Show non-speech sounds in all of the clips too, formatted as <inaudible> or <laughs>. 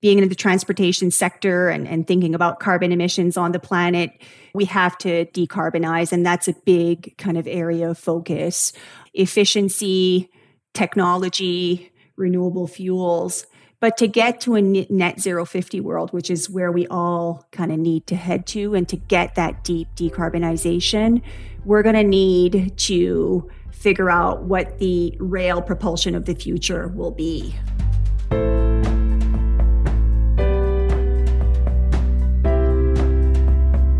being in the transportation sector and, and thinking about carbon emissions on the planet, we have to decarbonize. And that's a big kind of area of focus. Efficiency, technology, renewable fuels. But to get to a net zero 50 world, which is where we all kind of need to head to, and to get that deep decarbonization, we're going to need to figure out what the rail propulsion of the future will be.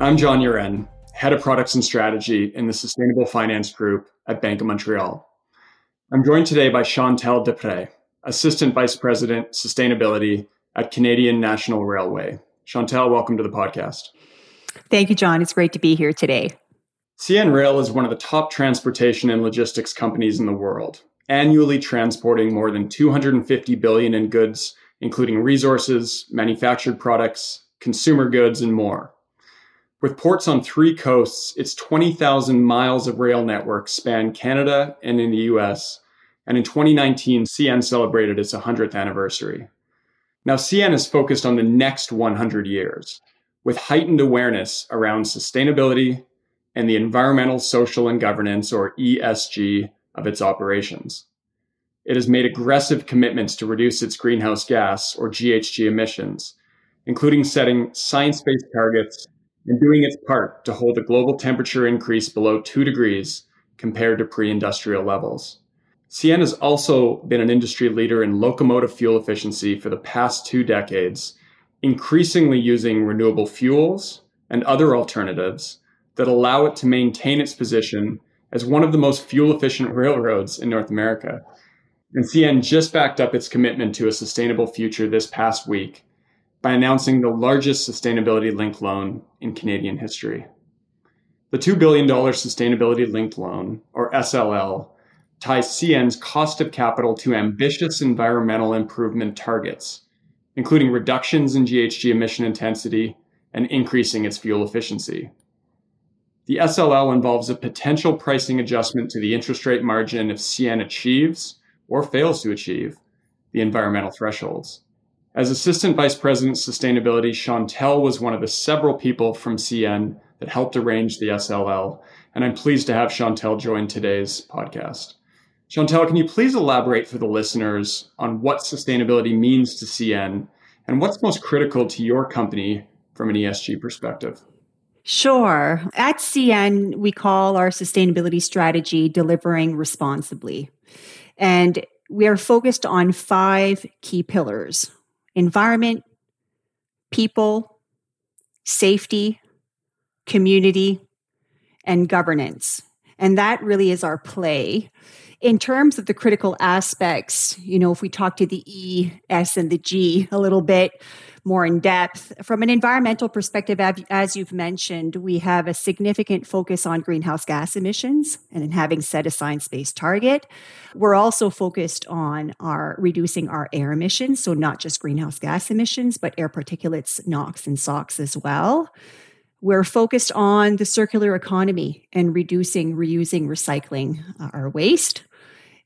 I'm John Uren, Head of Products and Strategy in the Sustainable Finance Group at Bank of Montreal. I'm joined today by Chantal Desprez, Assistant Vice President, Sustainability at Canadian National Railway. Chantal, welcome to the podcast. Thank you, John. It's great to be here today. CN Rail is one of the top transportation and logistics companies in the world, annually transporting more than 250 billion in goods, including resources, manufactured products, consumer goods, and more. With ports on three coasts, its 20,000 miles of rail network span Canada and in the US. And in 2019, CN celebrated its 100th anniversary. Now, CN is focused on the next 100 years with heightened awareness around sustainability and the environmental, social, and governance, or ESG, of its operations. It has made aggressive commitments to reduce its greenhouse gas, or GHG, emissions, including setting science based targets and doing its part to hold the global temperature increase below 2 degrees compared to pre industrial levels. CN has also been an industry leader in locomotive fuel efficiency for the past two decades, increasingly using renewable fuels and other alternatives that allow it to maintain its position as one of the most fuel efficient railroads in North America. And CN just backed up its commitment to a sustainable future this past week by announcing the largest sustainability linked loan in Canadian history. The $2 billion sustainability linked loan, or SLL, ties CN's cost of capital to ambitious environmental improvement targets, including reductions in GHG emission intensity and increasing its fuel efficiency. The SLL involves a potential pricing adjustment to the interest rate margin if CN achieves or fails to achieve the environmental thresholds. As Assistant Vice President Sustainability, Chantal was one of the several people from CN that helped arrange the SLL, and I'm pleased to have Chantal join today's podcast. Chantal, can you please elaborate for the listeners on what sustainability means to CN and what's most critical to your company from an ESG perspective? Sure. At CN, we call our sustainability strategy delivering responsibly. And we are focused on five key pillars environment, people, safety, community, and governance. And that really is our play. In terms of the critical aspects, you know, if we talk to the E, S, and the G a little bit, more in depth. From an environmental perspective, as you've mentioned, we have a significant focus on greenhouse gas emissions and in having set a science-based target. We're also focused on our reducing our air emissions, so not just greenhouse gas emissions, but air particulates, NOx and SOx as well. We're focused on the circular economy and reducing, reusing, recycling uh, our waste.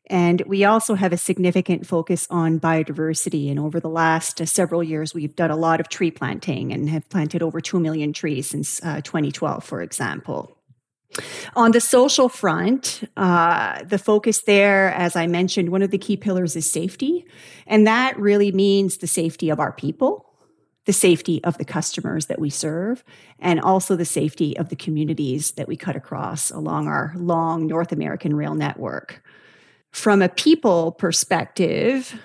And we also have a significant focus on biodiversity. And over the last uh, several years, we've done a lot of tree planting and have planted over 2 million trees since uh, 2012, for example. On the social front, uh, the focus there, as I mentioned, one of the key pillars is safety. And that really means the safety of our people, the safety of the customers that we serve, and also the safety of the communities that we cut across along our long North American rail network. From a people perspective,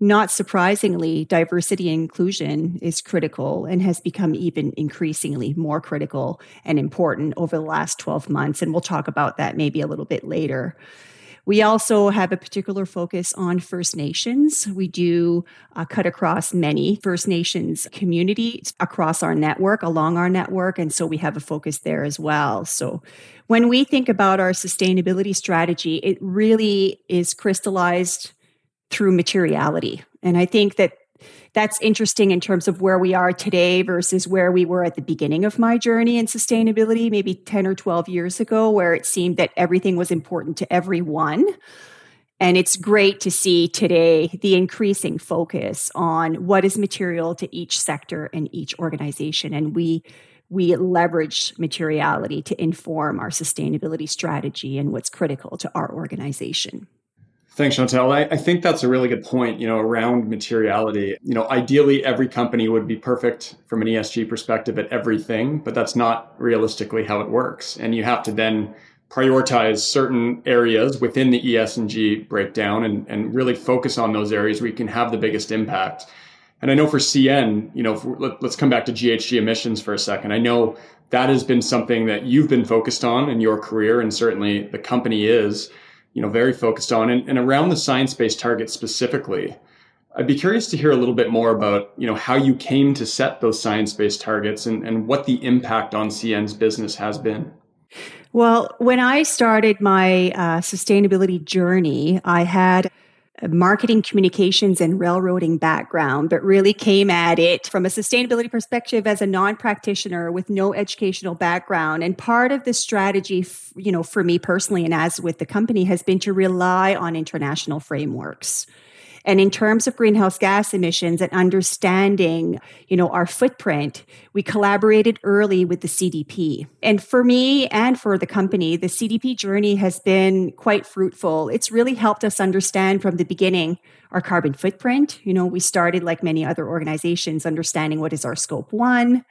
not surprisingly, diversity and inclusion is critical and has become even increasingly more critical and important over the last 12 months. And we'll talk about that maybe a little bit later. We also have a particular focus on First Nations. We do uh, cut across many First Nations communities across our network, along our network. And so we have a focus there as well. So when we think about our sustainability strategy, it really is crystallized through materiality. And I think that that's interesting in terms of where we are today versus where we were at the beginning of my journey in sustainability, maybe 10 or 12 years ago, where it seemed that everything was important to everyone. And it's great to see today the increasing focus on what is material to each sector and each organization. And we we leverage materiality to inform our sustainability strategy and what's critical to our organization. Thanks, Chantal. I, I, think that's a really good point, you know, around materiality. You know, ideally every company would be perfect from an ESG perspective at everything, but that's not realistically how it works. And you have to then prioritize certain areas within the ES&G breakdown and, and really focus on those areas where you can have the biggest impact. And I know for CN, you know, let, let's come back to GHG emissions for a second. I know that has been something that you've been focused on in your career, and certainly the company is you know, very focused on. And, and around the science-based targets specifically, I'd be curious to hear a little bit more about, you know, how you came to set those science-based targets and, and what the impact on CN's business has been. Well, when I started my uh, sustainability journey, I had marketing communications and railroading background, but really came at it from a sustainability perspective as a non-practitioner with no educational background. And part of the strategy, you know, for me personally and as with the company has been to rely on international frameworks. And in terms of greenhouse gas emissions and understanding, you know, our footprint, we collaborated early with the CDP. And for me and for the company, the CDP journey has been quite fruitful. It's really helped us understand from the beginning our carbon footprint. You know, we started like many other organizations understanding what is our scope 1,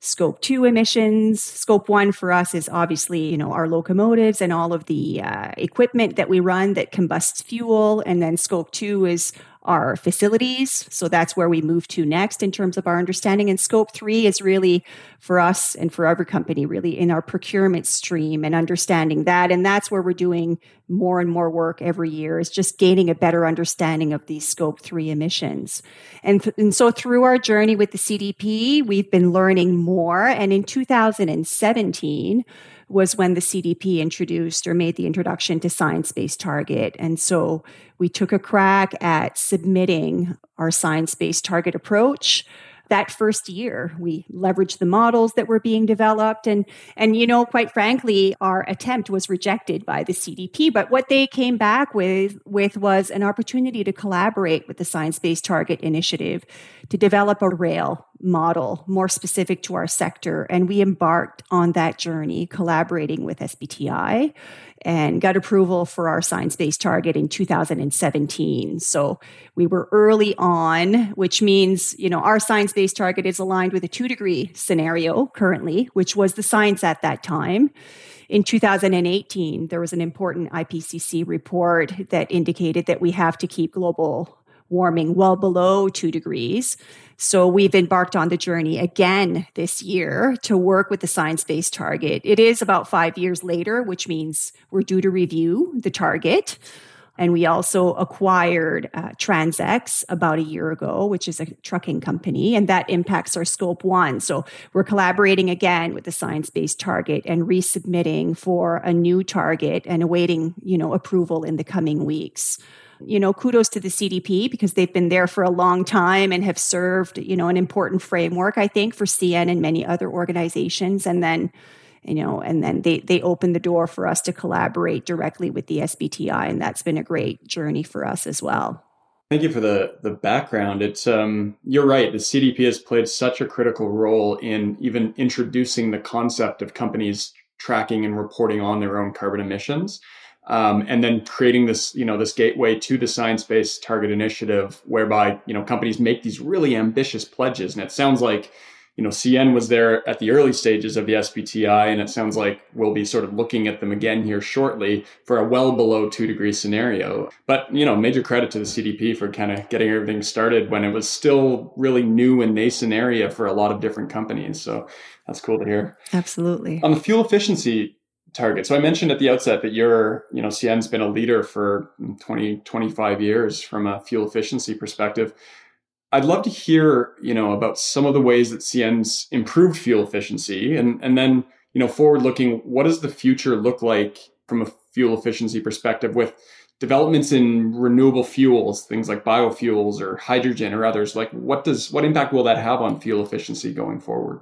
scope two emissions. Scope one for us is obviously, you know, our locomotives and all of the uh, equipment that we run that combusts fuel. And then scope two is our facilities. So that's where we move to next in terms of our understanding. And scope three is really for us and for every company, really in our procurement stream and understanding that. And that's where we're doing more and more work every year is just gaining a better understanding of these scope three emissions. And, th- and so through our journey with the CDP, we've been learning more. And in 2017, was when the CDP introduced or made the introduction to science based target. And so we took a crack at submitting our science based target approach that first year we leveraged the models that were being developed. And and you know quite frankly our attempt was rejected by the CDP but what they came back with with was an opportunity to collaborate with the science based target initiative to develop a rail model more specific to our sector. And we embarked on that journey collaborating with SBTI and got approval for our science based target in 2017. So we were early on, which means, you know, our science based target is aligned with a two degree scenario currently, which was the science at that time. In 2018, there was an important IPCC report that indicated that we have to keep global warming well below two degrees. So we've embarked on the journey again this year to work with the science based target. It is about five years later, which means we're due to review the target. And we also acquired uh, TransX about a year ago, which is a trucking company, and that impacts our scope one. So we're collaborating again with the science based target and resubmitting for a new target and awaiting, you know, approval in the coming weeks you know, kudos to the CDP because they've been there for a long time and have served, you know, an important framework, I think, for CN and many other organizations. And then, you know, and then they they opened the door for us to collaborate directly with the SBTI, and that's been a great journey for us as well. Thank you for the the background. It's um, you're right. The CDP has played such a critical role in even introducing the concept of companies tracking and reporting on their own carbon emissions um, and then creating this you know this gateway to the science-based target initiative whereby you know companies make these really ambitious pledges. And it sounds like you know cn was there at the early stages of the sbti and it sounds like we'll be sort of looking at them again here shortly for a well below two degree scenario. But you know major credit to the cdp for kind of getting everything started when it was still really new and nascent area for a lot of different companies. So that's cool to hear. Absolutely. On the fuel efficiency target. So I mentioned at the outset that you're, you know, CN's been a leader for 20, 25 years from a fuel efficiency perspective. I'd love to hear, you know, about some of the ways that CN's improved fuel efficiency and, and then, you know, forward looking, what does the future look like from a fuel efficiency perspective with developments in renewable fuels, things like biofuels or hydrogen or others? Like what does what impact will that have on fuel efficiency going forward?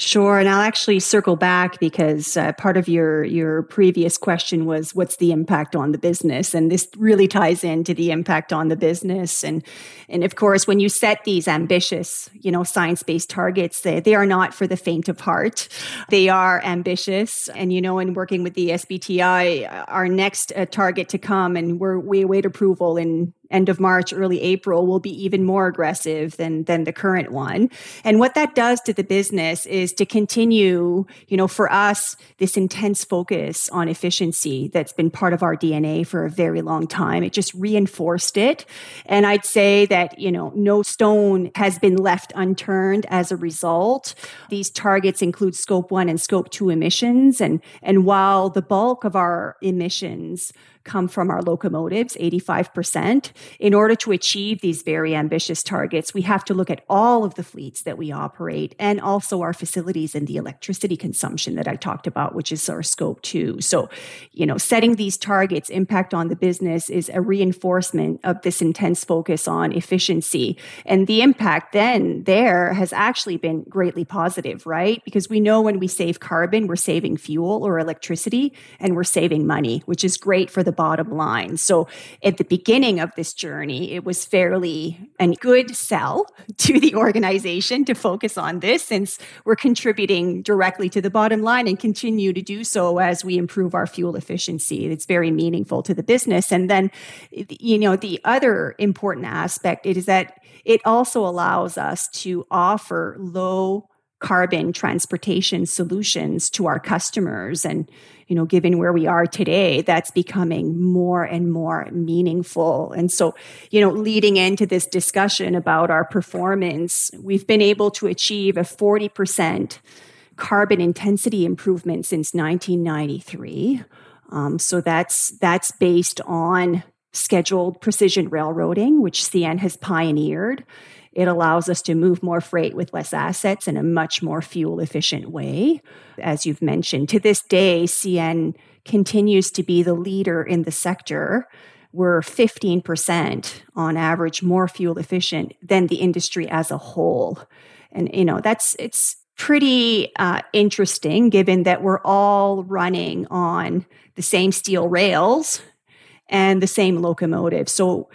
Sure, and I'll actually circle back because uh, part of your your previous question was what's the impact on the business, and this really ties into the impact on the business. And and of course, when you set these ambitious, you know, science based targets, they they are not for the faint of heart. They are ambitious, and you know, in working with the SBTI, our next uh, target to come, and we're we await approval in end of March, early April will be even more aggressive than than the current one. And what that does to the business is to continue, you know, for us, this intense focus on efficiency that's been part of our DNA for a very long time. It just reinforced it. And I'd say that, you know, no stone has been left unturned as a result. These targets include scope one and scope two emissions. And, and while the bulk of our emissions come from our locomotives, 85%. In order to achieve these very ambitious targets, we have to look at all of the fleets that we operate and also our facilities and the electricity consumption that I talked about, which is our scope two. So, you know, setting these targets impact on the business is a reinforcement of this intense focus on efficiency. And the impact then there has actually been greatly positive, right? Because we know when we save carbon, we're saving fuel or electricity and we're saving money, which is great for the the bottom line. So at the beginning of this journey, it was fairly a good sell <laughs> to the organization to focus on this since we're contributing directly to the bottom line and continue to do so as we improve our fuel efficiency. It's very meaningful to the business. And then, you know, the other important aspect is that it also allows us to offer low carbon transportation solutions to our customers. And you know given where we are today that's becoming more and more meaningful. And so you know leading into this discussion about our performance we've been able to achieve a 40% carbon intensity improvement since 1993 um, so that's that's based on scheduled precision railroading which cn has pioneered it allows us to move more freight with less assets in a much more fuel efficient way. As you've mentioned, to this day, CN continues to be the leader in the sector. We're 15% on average more fuel efficient than the industry as a whole. And, you know, that's, it's, pretty uh, interesting given that we're all running on the same steel rails and the same locomotive. So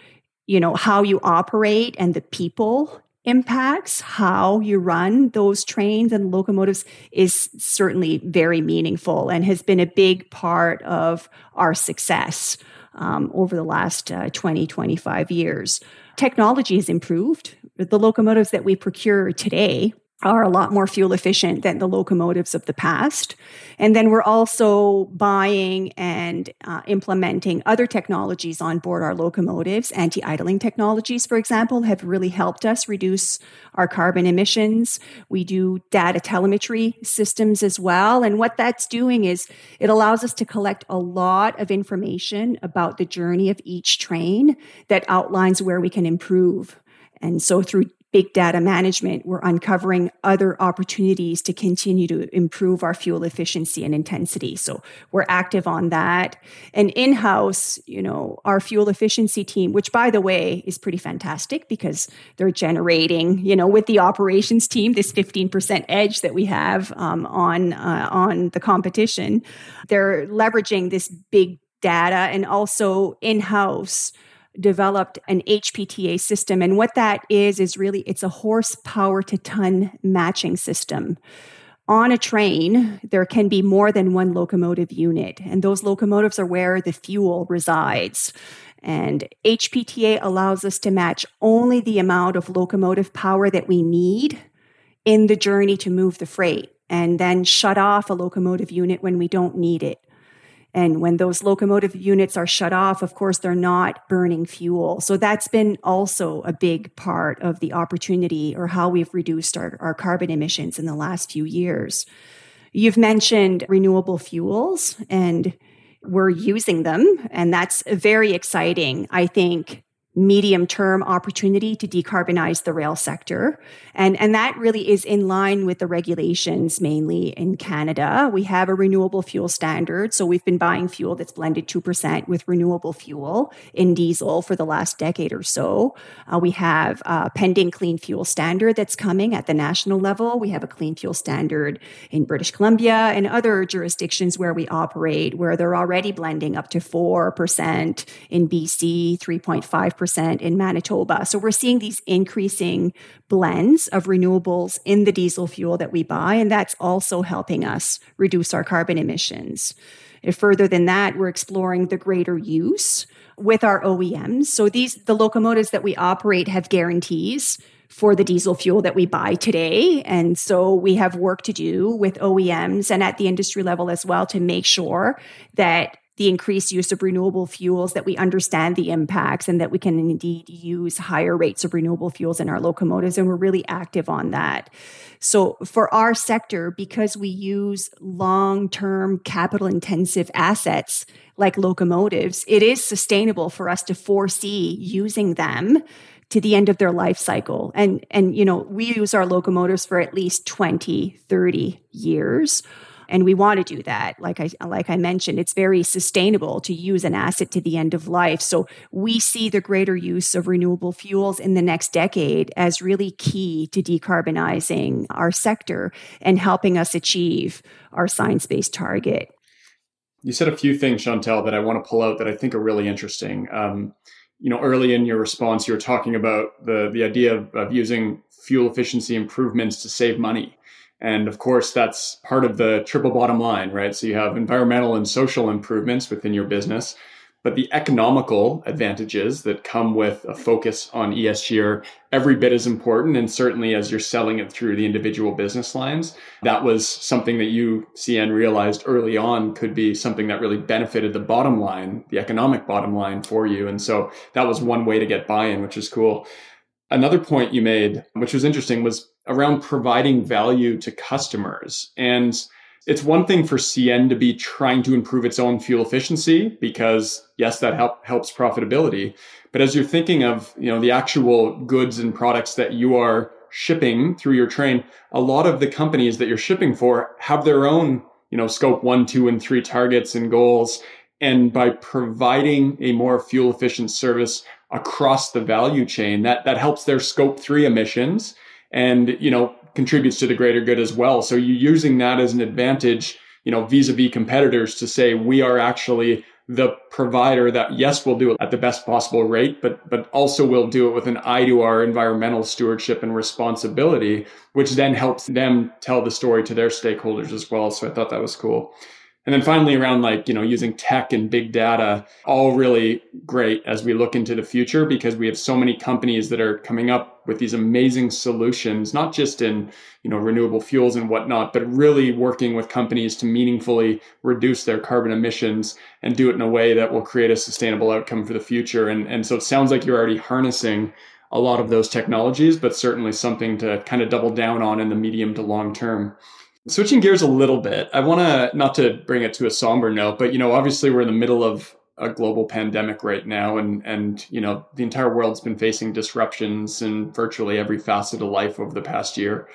you know, how you operate and the people impacts how you run those trains and locomotives is certainly very meaningful and has been a big part of our success um, over the last uh, 20, 25 years. Technology has improved. The locomotives that we procure today are a lot more fuel efficient than the locomotives of the past. And then we're also buying and uh, implementing other technologies on board our locomotives. Anti idling technologies, for example, have really helped us reduce our carbon emissions. We do data telemetry systems as well. And what that's doing is it allows us to collect a lot of information about the journey of each train that outlines where we can improve. And so through big data management, we're uncovering other opportunities to continue to improve our fuel efficiency and intensity. So we're active on that. And in house, you know, our fuel efficiency team, which by the way is pretty fantastic because they're generating, you know, with the operations team, this 15% edge that we have um, on, uh, on the competition, they're leveraging this big data and also in house developed an HPTA system. And what that is, is really it's a horsepower to ton matching system. On a train, there can be more than one locomotive unit, and those locomotives are where the fuel resides. And HPTA allows us to match only the amount of locomotive power that we need in the journey to move the freight, and then shut off a locomotive unit when we don't need it. And when those locomotive units are shut off, of course, they're not burning fuel. So that's been also a big part of the opportunity or how we've reduced our, our carbon emissions in the last few years. You've mentioned renewable fuels and we're using them, and that's very exciting. I think medium term opportunity to decarbonize the rail sector. And, and that really is in line with the regulations, mainly in Canada. We have a renewable fuel standard. So we've been buying fuel that's blended 2% with renewable fuel in diesel for the last decade or so. Uh, we have a pending clean fuel standard that's coming at the national level. We have a clean fuel standard in British Columbia and other jurisdictions where we operate, where they're already blending up to 4% in BC, 3.5% percent in Manitoba. So we're seeing these increasing blends of renewables in the diesel fuel that we buy, and that's also helping us reduce our carbon emissions. Further than that, we're exploring the greater use with our OEMs. So these the locomotives that we operate have guarantees for the diesel fuel that we buy today. And so we have work to do with OEMs and at the industry level as well to make sure that the increased use of renewable fuels, that we understand the impacts and that we can indeed use higher rates of renewable fuels in our locomotives. And we're really active on that. So for our sector, because we use long term capital intensive assets like locomotives, it is sustainable for us to foresee using them to the end of their life cycle. And, and, you know, we use our locomotives for at least 20, 30 years and we want to do that. Like i like i mentioned it's very sustainable to use an asset to the end of life. So we see the greater use of renewable fuels in the next decade as really key to decarbonizing our sector and helping us achieve our science-based target. You said a few things chantal that i want to pull out that i think are really interesting. Um, you know early in your response you were talking about the the idea of, of using fuel efficiency improvements to save money and of course, that's part of the triple bottom line, right? So you have environmental and social improvements within your business, but the economical advantages that come with a focus on ESG are every bit as important. And certainly as you're selling it through the individual business lines, that was something that you, CN, realized early on could be something that really benefited the bottom line, the economic bottom line for you. And so that was one way to get buy in, which is cool. Another point you made, which was interesting, was around providing value to customers. And it's one thing for CN to be trying to improve its own fuel efficiency because yes, that help, helps profitability. But as you're thinking of, you know, the actual goods and products that you are shipping through your train, a lot of the companies that you're shipping for have their own, you know, scope one, two, and three targets and goals. And by providing a more fuel efficient service across the value chain, that, that helps their scope three emissions and, you know, contributes to the greater good as well. So you're using that as an advantage, you know, vis-a-vis competitors to say we are actually the provider that yes will do it at the best possible rate but but also will do it with an eye to our environmental stewardship and responsibility which then helps them tell the story to their stakeholders as well so i thought that was cool and then finally, around like, you know, using tech and big data, all really great as we look into the future because we have so many companies that are coming up with these amazing solutions, not just in, you know, renewable fuels and whatnot, but really working with companies to meaningfully reduce their carbon emissions and do it in a way that will create a sustainable outcome for the future. And, and so it sounds like you're already harnessing a lot of those technologies, but certainly something to kind of double down on in the medium to long term. Switching gears a little bit, I want to not to bring it to a somber note, but you know, obviously we're in the middle of a global pandemic right now, and and you know, the entire world's been facing disruptions in virtually every facet of life over the past year.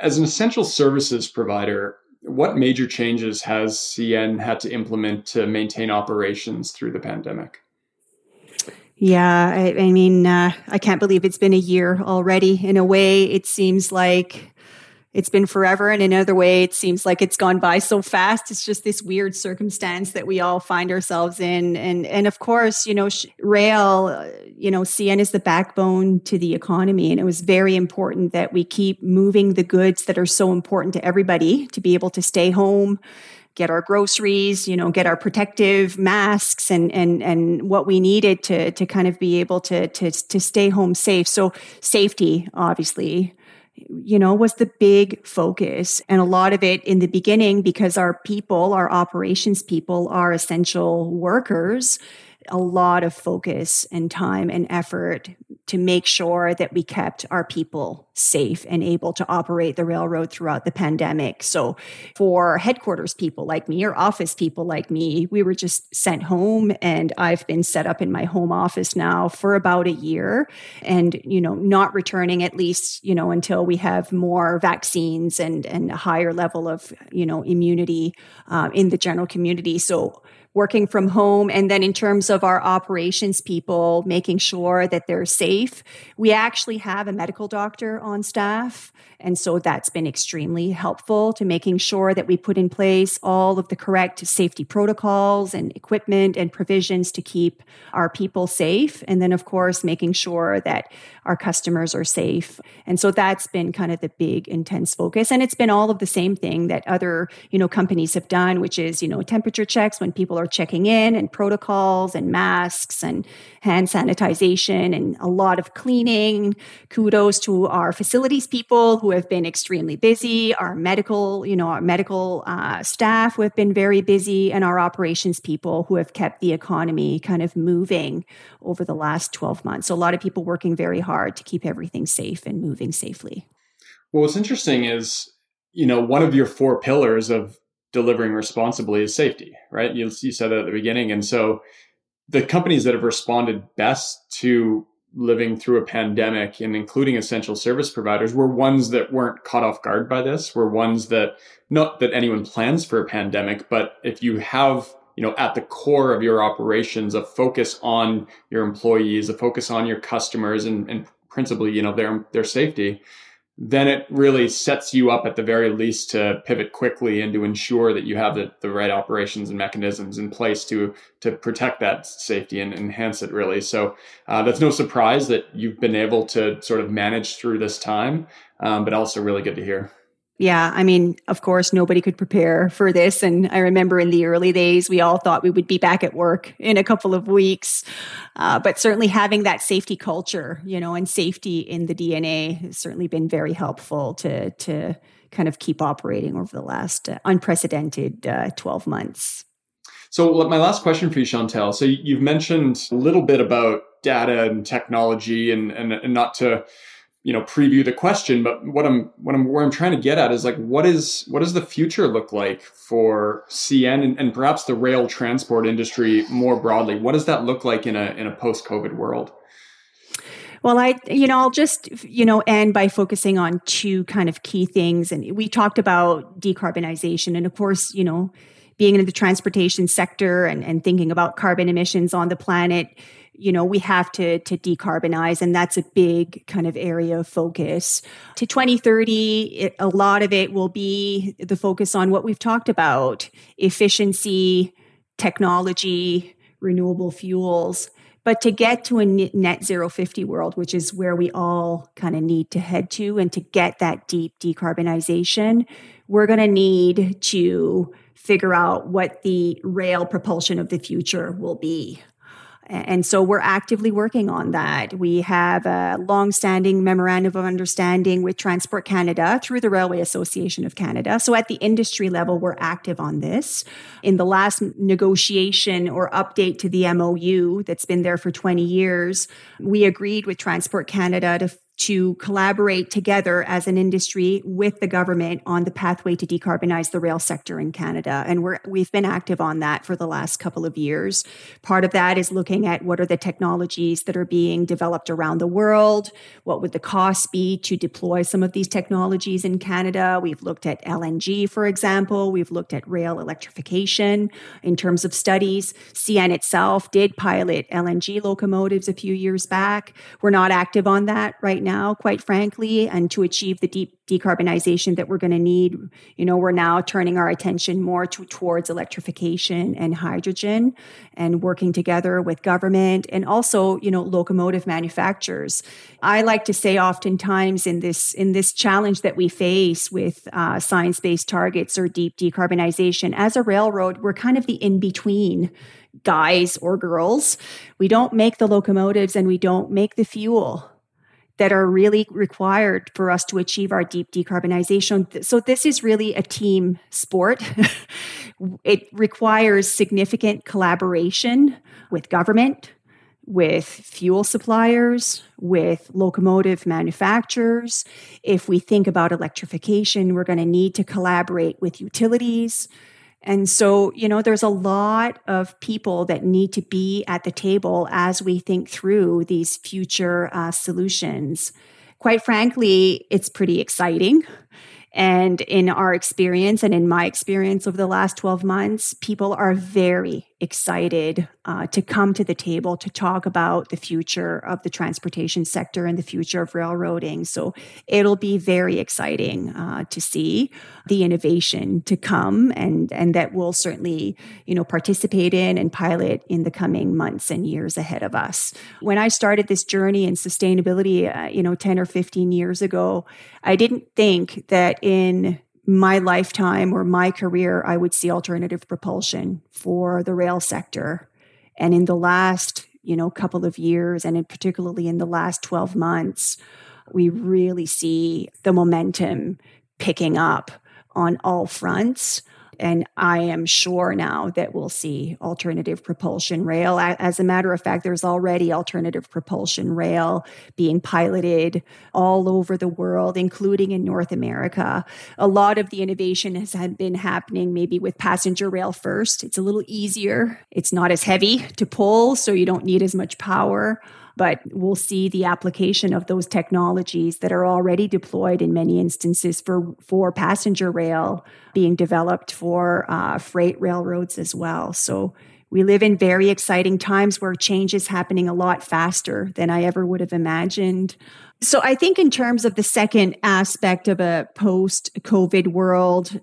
As an essential services provider, what major changes has CN had to implement to maintain operations through the pandemic? Yeah, I, I mean, uh, I can't believe it's been a year already. In a way, it seems like it's been forever. And another way, it seems like it's gone by so fast. It's just this weird circumstance that we all find ourselves in. And, and of course, you know, rail, uh, you know, CN is the backbone to the economy. And it was very important that we keep moving the goods that are so important to everybody to be able to stay home, get our groceries, you know, get our protective masks and and and what we needed to to kind of be able to to to stay home safe. So safety, obviously, you know, was the big focus. And a lot of it in the beginning, because our people, our operations people are essential workers, a lot of focus and time and effort to make sure that we kept our people safe and able to operate the railroad throughout the pandemic. So for headquarters people like me or office people like me, we were just sent home and I've been set up in my home office now for about a year and you know not returning at least, you know, until we have more vaccines and and a higher level of, you know, immunity uh, in the general community. So working from home. And then in terms of our operations people, making sure that they're safe, we actually have a medical doctor on staff. And so that's been extremely helpful to making sure that we put in place all of the correct safety protocols and equipment and provisions to keep our people safe. And then, of course, making sure that our customers are safe. And so that's been kind of the big intense focus. And it's been all of the same thing that other, you know, companies have done, which is, you know, temperature checks when people are checking in and protocols and masks and hand sanitization and a lot of cleaning. Kudos to our facilities people who have been extremely busy, our medical, you know, our medical uh, staff who have been very busy, and our operations people who have kept the economy kind of moving over the last 12 months. So a lot of people working very hard to keep everything safe and moving safely. Well, what's interesting is, you know, one of your four pillars of delivering responsibly is safety, right? You, you said that at the beginning. And so the companies that have responded best to living through a pandemic and including essential service providers were ones that weren't caught off guard by this were ones that not that anyone plans for a pandemic but if you have you know at the core of your operations a focus on your employees a focus on your customers and, and principally you know their their safety then it really sets you up at the very least to pivot quickly and to ensure that you have the, the right operations and mechanisms in place to to protect that safety and enhance it really. So uh, that's no surprise that you've been able to sort of manage through this time um, but also really good to hear yeah, I mean, of course, nobody could prepare for this. And I remember in the early days, we all thought we would be back at work in a couple of weeks. Uh, but certainly having that safety culture, you know, and safety in the DNA has certainly been very helpful to, to kind of keep operating over the last uh, unprecedented uh, 12 months. So, my last question for you, Chantal. So, you've mentioned a little bit about data and technology, and, and, and not to you know preview the question but what i'm what i'm where i'm trying to get at is like what is what does the future look like for cn and, and perhaps the rail transport industry more broadly what does that look like in a in a post covid world well, I, you know, I'll just, you know, end by focusing on two kind of key things. And we talked about decarbonization. And of course, you know, being in the transportation sector and, and thinking about carbon emissions on the planet, you know we have to to decarbonize and that's a big kind of area of focus. To 2030 it, a lot of it will be the focus on what we've talked about efficiency technology renewable fuels. But to get to a net zero 50 world which is where we all kind of need to head to and to get that deep decarbonization we're going to need to figure out what the rail propulsion of the future will be and so we're actively working on that. We have a long-standing memorandum of understanding with Transport Canada through the Railway Association of Canada. So at the industry level, we're active on this. In the last negotiation or update to the MOU that's been there for 20 years, we agreed with Transport Canada to to collaborate together as an industry with the government on the pathway to decarbonize the rail sector in Canada. And we're, we've been active on that for the last couple of years. Part of that is looking at what are the technologies that are being developed around the world? What would the cost be to deploy some of these technologies in Canada? We've looked at LNG, for example. We've looked at rail electrification in terms of studies. CN itself did pilot LNG locomotives a few years back. We're not active on that right right now, quite frankly, and to achieve the deep decarbonization that we're going to need, you know, we're now turning our attention more to, towards electrification and hydrogen and working together with government and also, you know, locomotive manufacturers. I like to say oftentimes in this in this challenge that we face with uh, science-based targets or deep decarbonization, as a railroad, we're kind of the in-between guys or girls. We don't make the locomotives and we don't make the fuel that are really required for us to achieve our deep decarbonization. So, this is really a team sport. <laughs> it requires significant collaboration with government, with fuel suppliers, with locomotive manufacturers. If we think about electrification, we're going to need to collaborate with utilities. And so, you know, there's a lot of people that need to be at the table as we think through these future uh, solutions. Quite frankly, it's pretty exciting. And in our experience and in my experience over the last 12 months, people are very excited uh, to come to the table to talk about the future of the transportation sector and the future of railroading. So it'll be very exciting uh, to see the innovation to come and, and that we'll certainly, you know, participate in and pilot in the coming months and years ahead of us. When I started this journey in sustainability, uh, you know, 10 or 15 years ago, I didn't think that in my lifetime or my career, I would see alternative propulsion for the rail sector. And in the last, you know, couple of years, and in particularly in the last 12 months, we really see the momentum picking up on all fronts. And I am sure now that we'll see alternative propulsion rail. As a matter of fact, there's already alternative propulsion rail being piloted all over the world, including in North America. A lot of the innovation has been happening maybe with passenger rail first. It's a little easier, it's not as heavy to pull, so you don't need as much power but we'll see the application of those technologies that are already deployed in many instances for, for passenger rail being developed for uh, freight railroads as well. So we live in very exciting times where change is happening a lot faster than I ever would have imagined. So I think in terms of the second aspect of a post COVID world,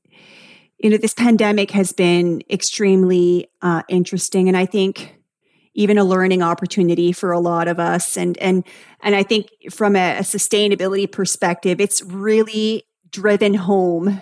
you know, this pandemic has been extremely uh, interesting. And I think even a learning opportunity for a lot of us. And and and I think from a, a sustainability perspective, it's really driven home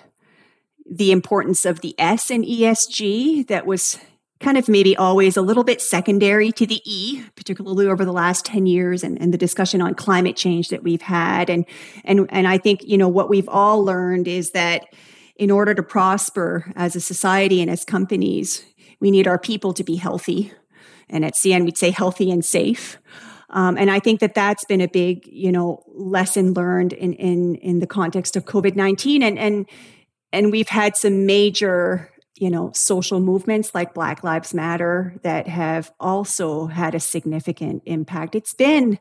the importance of the S in ESG that was kind of maybe always a little bit secondary to the E, particularly over the last 10 years and, and the discussion on climate change that we've had. And, and, and I think, you know, what we've all learned is that in order to prosper as a society and as companies, we need our people to be healthy. And at CN, we'd say healthy and safe. Um, and I think that that's been a big, you know, lesson learned in in in the context of COVID nineteen, and and and we've had some major, you know, social movements like Black Lives Matter that have also had a significant impact. It's been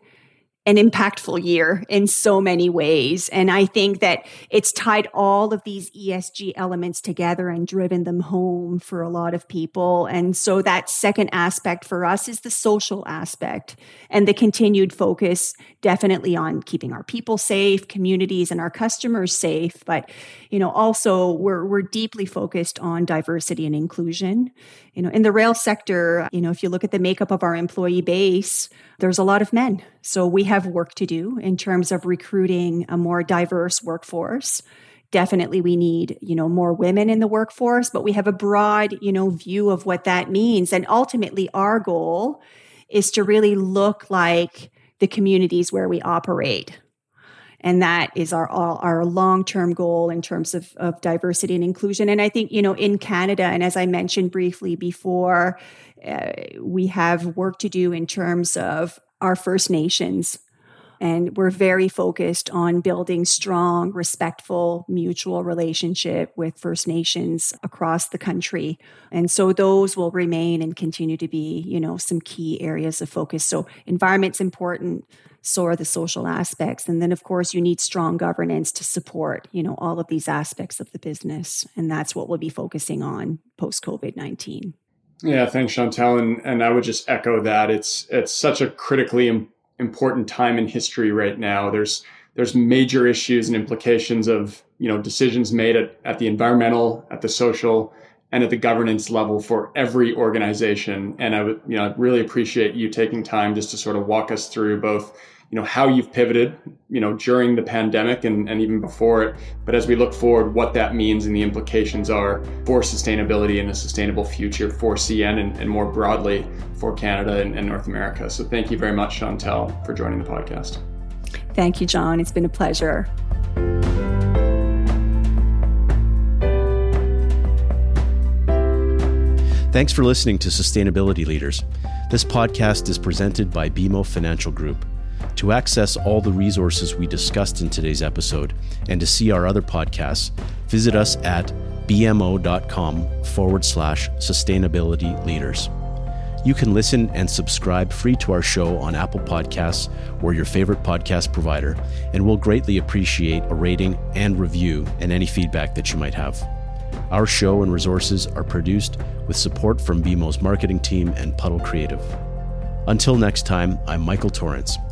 an impactful year in so many ways. And I think that it's tied all of these ESG elements together and driven them home for a lot of people. And so that second aspect for us is the social aspect and the continued focus definitely on keeping our people safe, communities and our customers safe. But, you know, also we're, we're deeply focused on diversity and inclusion. You know, in the rail sector, you know, if you look at the makeup of our employee base, there's a lot of men. So we have work to do in terms of recruiting a more diverse workforce. Definitely we need, you know, more women in the workforce, but we have a broad, you know, view of what that means. And ultimately our goal is to really look like the communities where we operate and that is our our long term goal in terms of, of diversity and inclusion. And i think you know in canada and as i mentioned briefly before uh, we have work to do in terms of our first nations and we're very focused on building strong respectful mutual relationship with first nations across the country. And so those will remain and continue to be you know some key areas of focus. So environment's important so are the social aspects. And then of course you need strong governance to support you know all of these aspects of the business. And that's what we'll be focusing on post covid-19 yeah thanks chantal and, and i would just echo that. It's it's such a critically important time in history right now. There's there's major issues and implications of you know decisions made at, at the environmental at the social and at the governance level for every organization. And i would you know really appreciate you taking time just to sort of walk us through both you know how you've pivoted you know during the pandemic and, and even before it. But as we look forward what that means and the implications are for sustainability and a sustainable future for cn and, and more broadly for canada and, and north america. So thank you very much chantal for joining the podcast. Thank you john. It's been a pleasure. Thanks for listening to Sustainability Leaders. This podcast is presented by BMO Financial Group. To access all the resources we discussed in today's episode and to see our other podcasts, visit us at bmo.com forward slash sustainability leaders. You can listen and subscribe free to our show on Apple Podcasts or your favorite podcast provider, and we'll greatly appreciate a rating and review and any feedback that you might have. Our show and resources are produced with support from BMO's marketing team and Puddle Creative. Until next time, I'm Michael Torrance.